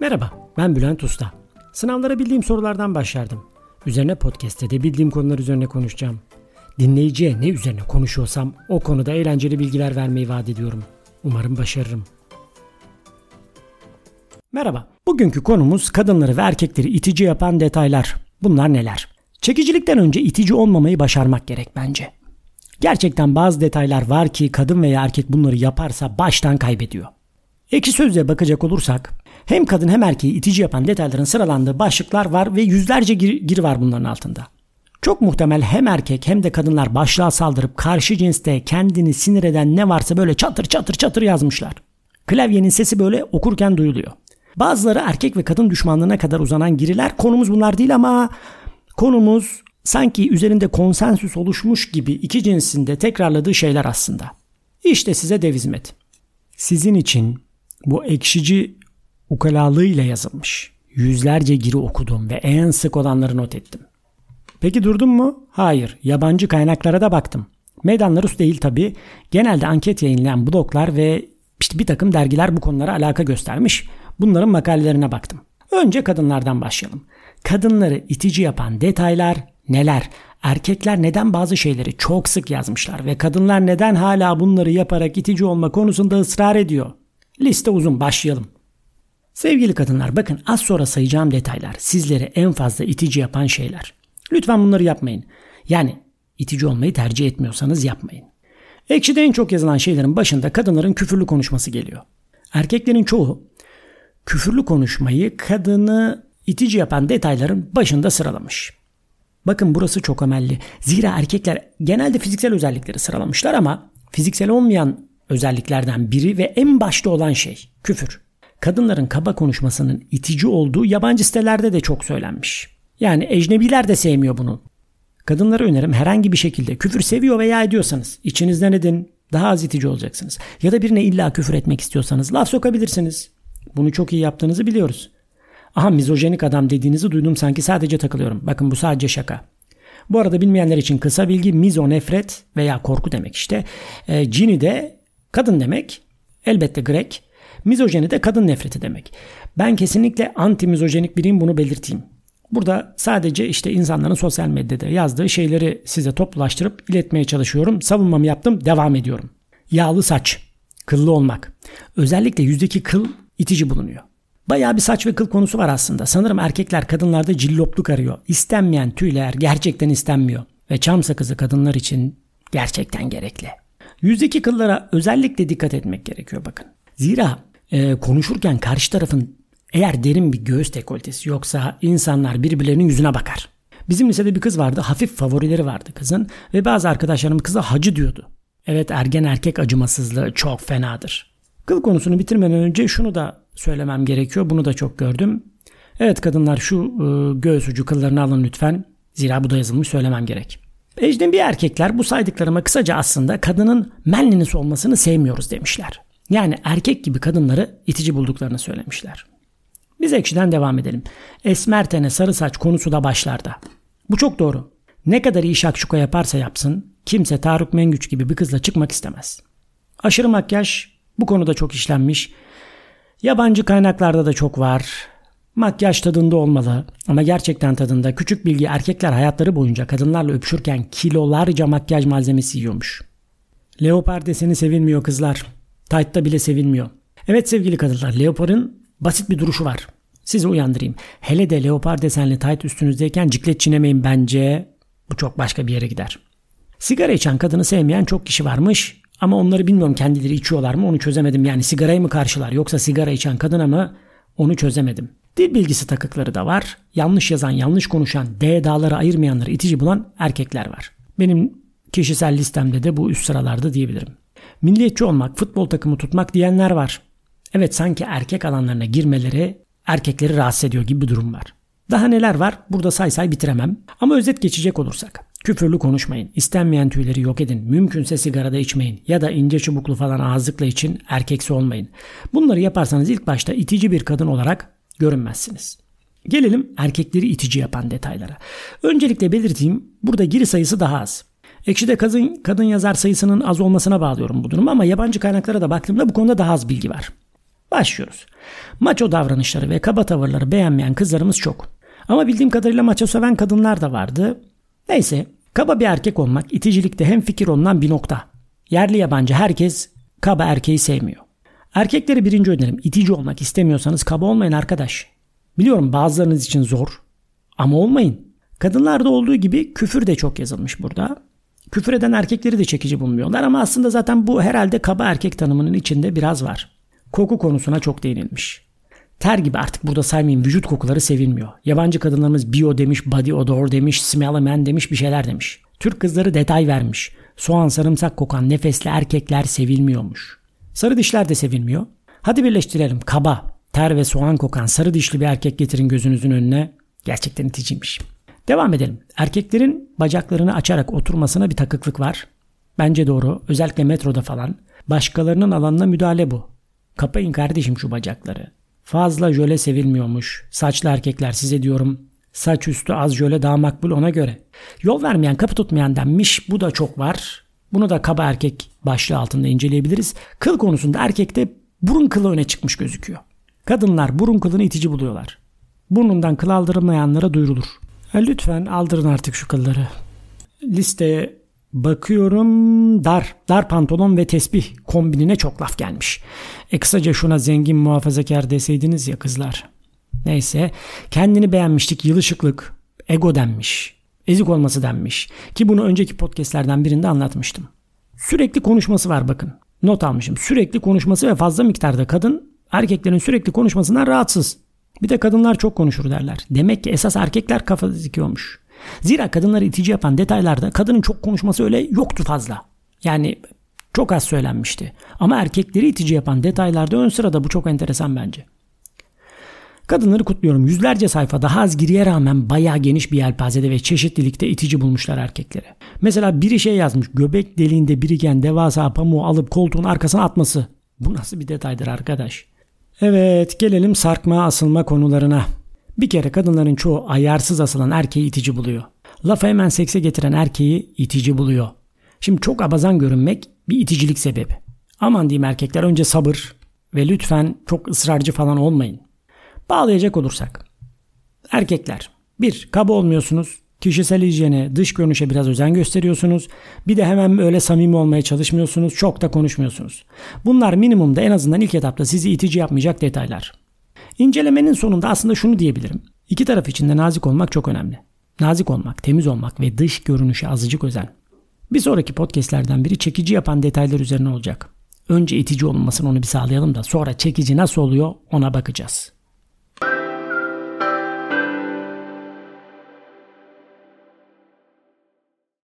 Merhaba, ben Bülent Usta. Sınavlara bildiğim sorulardan başlardım. Üzerine podcast'te de bildiğim konular üzerine konuşacağım. Dinleyiciye ne üzerine konuşuyorsam o konuda eğlenceli bilgiler vermeyi vaat ediyorum. Umarım başarırım. Merhaba, bugünkü konumuz kadınları ve erkekleri itici yapan detaylar. Bunlar neler? Çekicilikten önce itici olmamayı başarmak gerek bence. Gerçekten bazı detaylar var ki kadın veya erkek bunları yaparsa baştan kaybediyor. Ekşi sözlüğe bakacak olursak hem kadın hem erkeği itici yapan detayların sıralandığı başlıklar var ve yüzlerce gir, gir var bunların altında. Çok muhtemel hem erkek hem de kadınlar başlığa saldırıp karşı cinste kendini sinir eden ne varsa böyle çatır çatır çatır yazmışlar. Klavyenin sesi böyle okurken duyuluyor. Bazıları erkek ve kadın düşmanlığına kadar uzanan giriler. Konumuz bunlar değil ama konumuz sanki üzerinde konsensüs oluşmuş gibi iki cinsinde tekrarladığı şeyler aslında. İşte size dev hizmet. Sizin için bu ekşici ukalalığıyla yazılmış. Yüzlerce giri okudum ve en sık olanları not ettim. Peki durdum mu? Hayır. Yabancı kaynaklara da baktım. Meydanlar Rus değil tabi. Genelde anket yayınlayan bloglar ve işte bir takım dergiler bu konulara alaka göstermiş. Bunların makalelerine baktım. Önce kadınlardan başlayalım. Kadınları itici yapan detaylar neler? Erkekler neden bazı şeyleri çok sık yazmışlar ve kadınlar neden hala bunları yaparak itici olma konusunda ısrar ediyor? Liste uzun başlayalım. Sevgili kadınlar bakın az sonra sayacağım detaylar sizleri en fazla itici yapan şeyler. Lütfen bunları yapmayın. Yani itici olmayı tercih etmiyorsanız yapmayın. Ekşi'de en çok yazılan şeylerin başında kadınların küfürlü konuşması geliyor. Erkeklerin çoğu küfürlü konuşmayı kadını itici yapan detayların başında sıralamış. Bakın burası çok önemli. Zira erkekler genelde fiziksel özellikleri sıralamışlar ama fiziksel olmayan özelliklerden biri ve en başta olan şey küfür. Kadınların kaba konuşmasının itici olduğu yabancı sitelerde de çok söylenmiş. Yani ecnebiler de sevmiyor bunu. Kadınlara önerim herhangi bir şekilde küfür seviyor veya ediyorsanız içinizden edin daha az itici olacaksınız. Ya da birine illa küfür etmek istiyorsanız laf sokabilirsiniz. Bunu çok iyi yaptığınızı biliyoruz. Aha mizojenik adam dediğinizi duydum sanki sadece takılıyorum. Bakın bu sadece şaka. Bu arada bilmeyenler için kısa bilgi mizo nefret veya korku demek işte. E, cini de kadın demek. Elbette Grek. Mizojeni de kadın nefreti demek. Ben kesinlikle anti mizojenik biriyim bunu belirteyim. Burada sadece işte insanların sosyal medyada yazdığı şeyleri size toplulaştırıp iletmeye çalışıyorum. Savunmamı yaptım, devam ediyorum. Yağlı saç, kıllı olmak. Özellikle yüzdeki kıl itici bulunuyor. Bayağı bir saç ve kıl konusu var aslında. Sanırım erkekler kadınlarda cillopluk arıyor. İstenmeyen tüyler gerçekten istenmiyor. Ve çam sakızı kadınlar için gerçekten gerekli. Yüzdeki kıllara özellikle dikkat etmek gerekiyor bakın. Zira e, konuşurken karşı tarafın eğer derin bir göğüs dekoltesi yoksa insanlar birbirlerinin yüzüne bakar. Bizim lisede bir kız vardı. Hafif favorileri vardı kızın. Ve bazı arkadaşlarım kıza hacı diyordu. Evet ergen erkek acımasızlığı çok fenadır. Kıl konusunu bitirmeden önce şunu da söylemem gerekiyor. Bunu da çok gördüm. Evet kadınlar şu e, göğüs ucu kıllarını alın lütfen. Zira bu da yazılmış söylemem gerek. Ecnebi erkekler bu saydıklarıma kısaca aslında kadının menlinis olmasını sevmiyoruz demişler. Yani erkek gibi kadınları itici bulduklarını söylemişler. Biz ekşiden devam edelim. Esmer tene sarı saç konusu da başlarda. Bu çok doğru. Ne kadar iyi şakşuka yaparsa yapsın kimse Tarık Mengüç gibi bir kızla çıkmak istemez. Aşırı makyaj bu konuda çok işlenmiş. Yabancı kaynaklarda da çok var. Makyaj tadında olmalı ama gerçekten tadında. Küçük bilgi erkekler hayatları boyunca kadınlarla öpüşürken kilolarca makyaj malzemesi yiyormuş. Leopar deseni sevilmiyor kızlar. Tight'ta bile sevilmiyor. Evet sevgili kadınlar leoparın basit bir duruşu var. Sizi uyandırayım. Hele de leopar desenli tight üstünüzdeyken ciklet çinemeyin bence. Bu çok başka bir yere gider. Sigara içen kadını sevmeyen çok kişi varmış. Ama onları bilmiyorum kendileri içiyorlar mı onu çözemedim. Yani sigarayı mı karşılar yoksa sigara içen kadına mı onu çözemedim. Dil bilgisi takıkları da var. Yanlış yazan, yanlış konuşan, D dağları ayırmayanları itici bulan erkekler var. Benim kişisel listemde de bu üst sıralarda diyebilirim. Milliyetçi olmak, futbol takımı tutmak diyenler var. Evet sanki erkek alanlarına girmeleri erkekleri rahatsız ediyor gibi bir durum var. Daha neler var burada say say bitiremem. Ama özet geçecek olursak. Küfürlü konuşmayın. İstenmeyen tüyleri yok edin. Mümkünse sigarada içmeyin. Ya da ince çubuklu falan ağızlıkla için erkeksi olmayın. Bunları yaparsanız ilk başta itici bir kadın olarak görünmezsiniz. Gelelim erkekleri itici yapan detaylara. Öncelikle belirteyim burada giri sayısı daha az. Ekşi'de kadın, kadın yazar sayısının az olmasına bağlıyorum bu durumu ama yabancı kaynaklara da baktığımda bu konuda daha az bilgi var. Başlıyoruz. Maço davranışları ve kaba tavırları beğenmeyen kızlarımız çok. Ama bildiğim kadarıyla maço seven kadınlar da vardı. Neyse kaba bir erkek olmak iticilikte hem fikir olunan bir nokta. Yerli yabancı herkes kaba erkeği sevmiyor. Erkeklere birinci önerim itici olmak istemiyorsanız kaba olmayın arkadaş. Biliyorum bazılarınız için zor ama olmayın. Kadınlarda olduğu gibi küfür de çok yazılmış burada. Küfür eden erkekleri de çekici bulmuyorlar ama aslında zaten bu herhalde kaba erkek tanımının içinde biraz var. Koku konusuna çok değinilmiş. Ter gibi artık burada saymayayım vücut kokuları sevilmiyor. Yabancı kadınlarımız bio demiş, body odor demiş, smell a man demiş bir şeyler demiş. Türk kızları detay vermiş. Soğan sarımsak kokan nefesli erkekler sevilmiyormuş. Sarı dişler de sevilmiyor. Hadi birleştirelim. Kaba, ter ve soğan kokan sarı dişli bir erkek getirin gözünüzün önüne. Gerçekten iticiymiş. Devam edelim. Erkeklerin bacaklarını açarak oturmasına bir takıklık var. Bence doğru. Özellikle metroda falan. Başkalarının alanına müdahale bu. Kapayın kardeşim şu bacakları. Fazla jöle sevilmiyormuş. Saçlı erkekler size diyorum. Saç üstü az jöle daha makbul ona göre. Yol vermeyen kapı tutmayan denmiş. Bu da çok var. Bunu da kaba erkek başlığı altında inceleyebiliriz. Kıl konusunda erkekte burun kılı öne çıkmış gözüküyor. Kadınlar burun kılını itici buluyorlar. Burnundan kıl aldırılmayanlara duyurulur. Lütfen aldırın artık şu kılları. Listeye bakıyorum dar. Dar pantolon ve tesbih kombinine çok laf gelmiş. E kısaca şuna zengin muhafazakar deseydiniz ya kızlar. Neyse kendini beğenmişlik yılışıklık ego denmiş. Ezik olması denmiş. Ki bunu önceki podcastlerden birinde anlatmıştım. Sürekli konuşması var bakın. Not almışım. Sürekli konuşması ve fazla miktarda kadın erkeklerin sürekli konuşmasından rahatsız. Bir de kadınlar çok konuşur derler. Demek ki esas erkekler kafa dikiyormuş. Zira kadınları itici yapan detaylarda kadının çok konuşması öyle yoktu fazla. Yani çok az söylenmişti. Ama erkekleri itici yapan detaylarda ön sırada bu çok enteresan bence. Kadınları kutluyorum. Yüzlerce sayfa daha az giriye rağmen bayağı geniş bir yelpazede ve çeşitlilikte itici bulmuşlar erkekleri. Mesela biri şey yazmış. Göbek deliğinde biriken devasa pamuğu alıp koltuğun arkasına atması. Bu nasıl bir detaydır arkadaş? Evet gelelim sarkma asılma konularına. Bir kere kadınların çoğu ayarsız asılan erkeği itici buluyor. Lafı hemen sekse getiren erkeği itici buluyor. Şimdi çok abazan görünmek bir iticilik sebebi. Aman diyeyim erkekler önce sabır ve lütfen çok ısrarcı falan olmayın. Bağlayacak olursak. Erkekler. Bir, kaba olmuyorsunuz. Kişisel hijyene, dış görünüşe biraz özen gösteriyorsunuz. Bir de hemen öyle samimi olmaya çalışmıyorsunuz. Çok da konuşmuyorsunuz. Bunlar minimumda en azından ilk etapta sizi itici yapmayacak detaylar. İncelemenin sonunda aslında şunu diyebilirim. İki taraf için de nazik olmak çok önemli. Nazik olmak, temiz olmak ve dış görünüşe azıcık özen. Bir sonraki podcastlerden biri çekici yapan detaylar üzerine olacak. Önce itici olunmasını onu bir sağlayalım da sonra çekici nasıl oluyor ona bakacağız.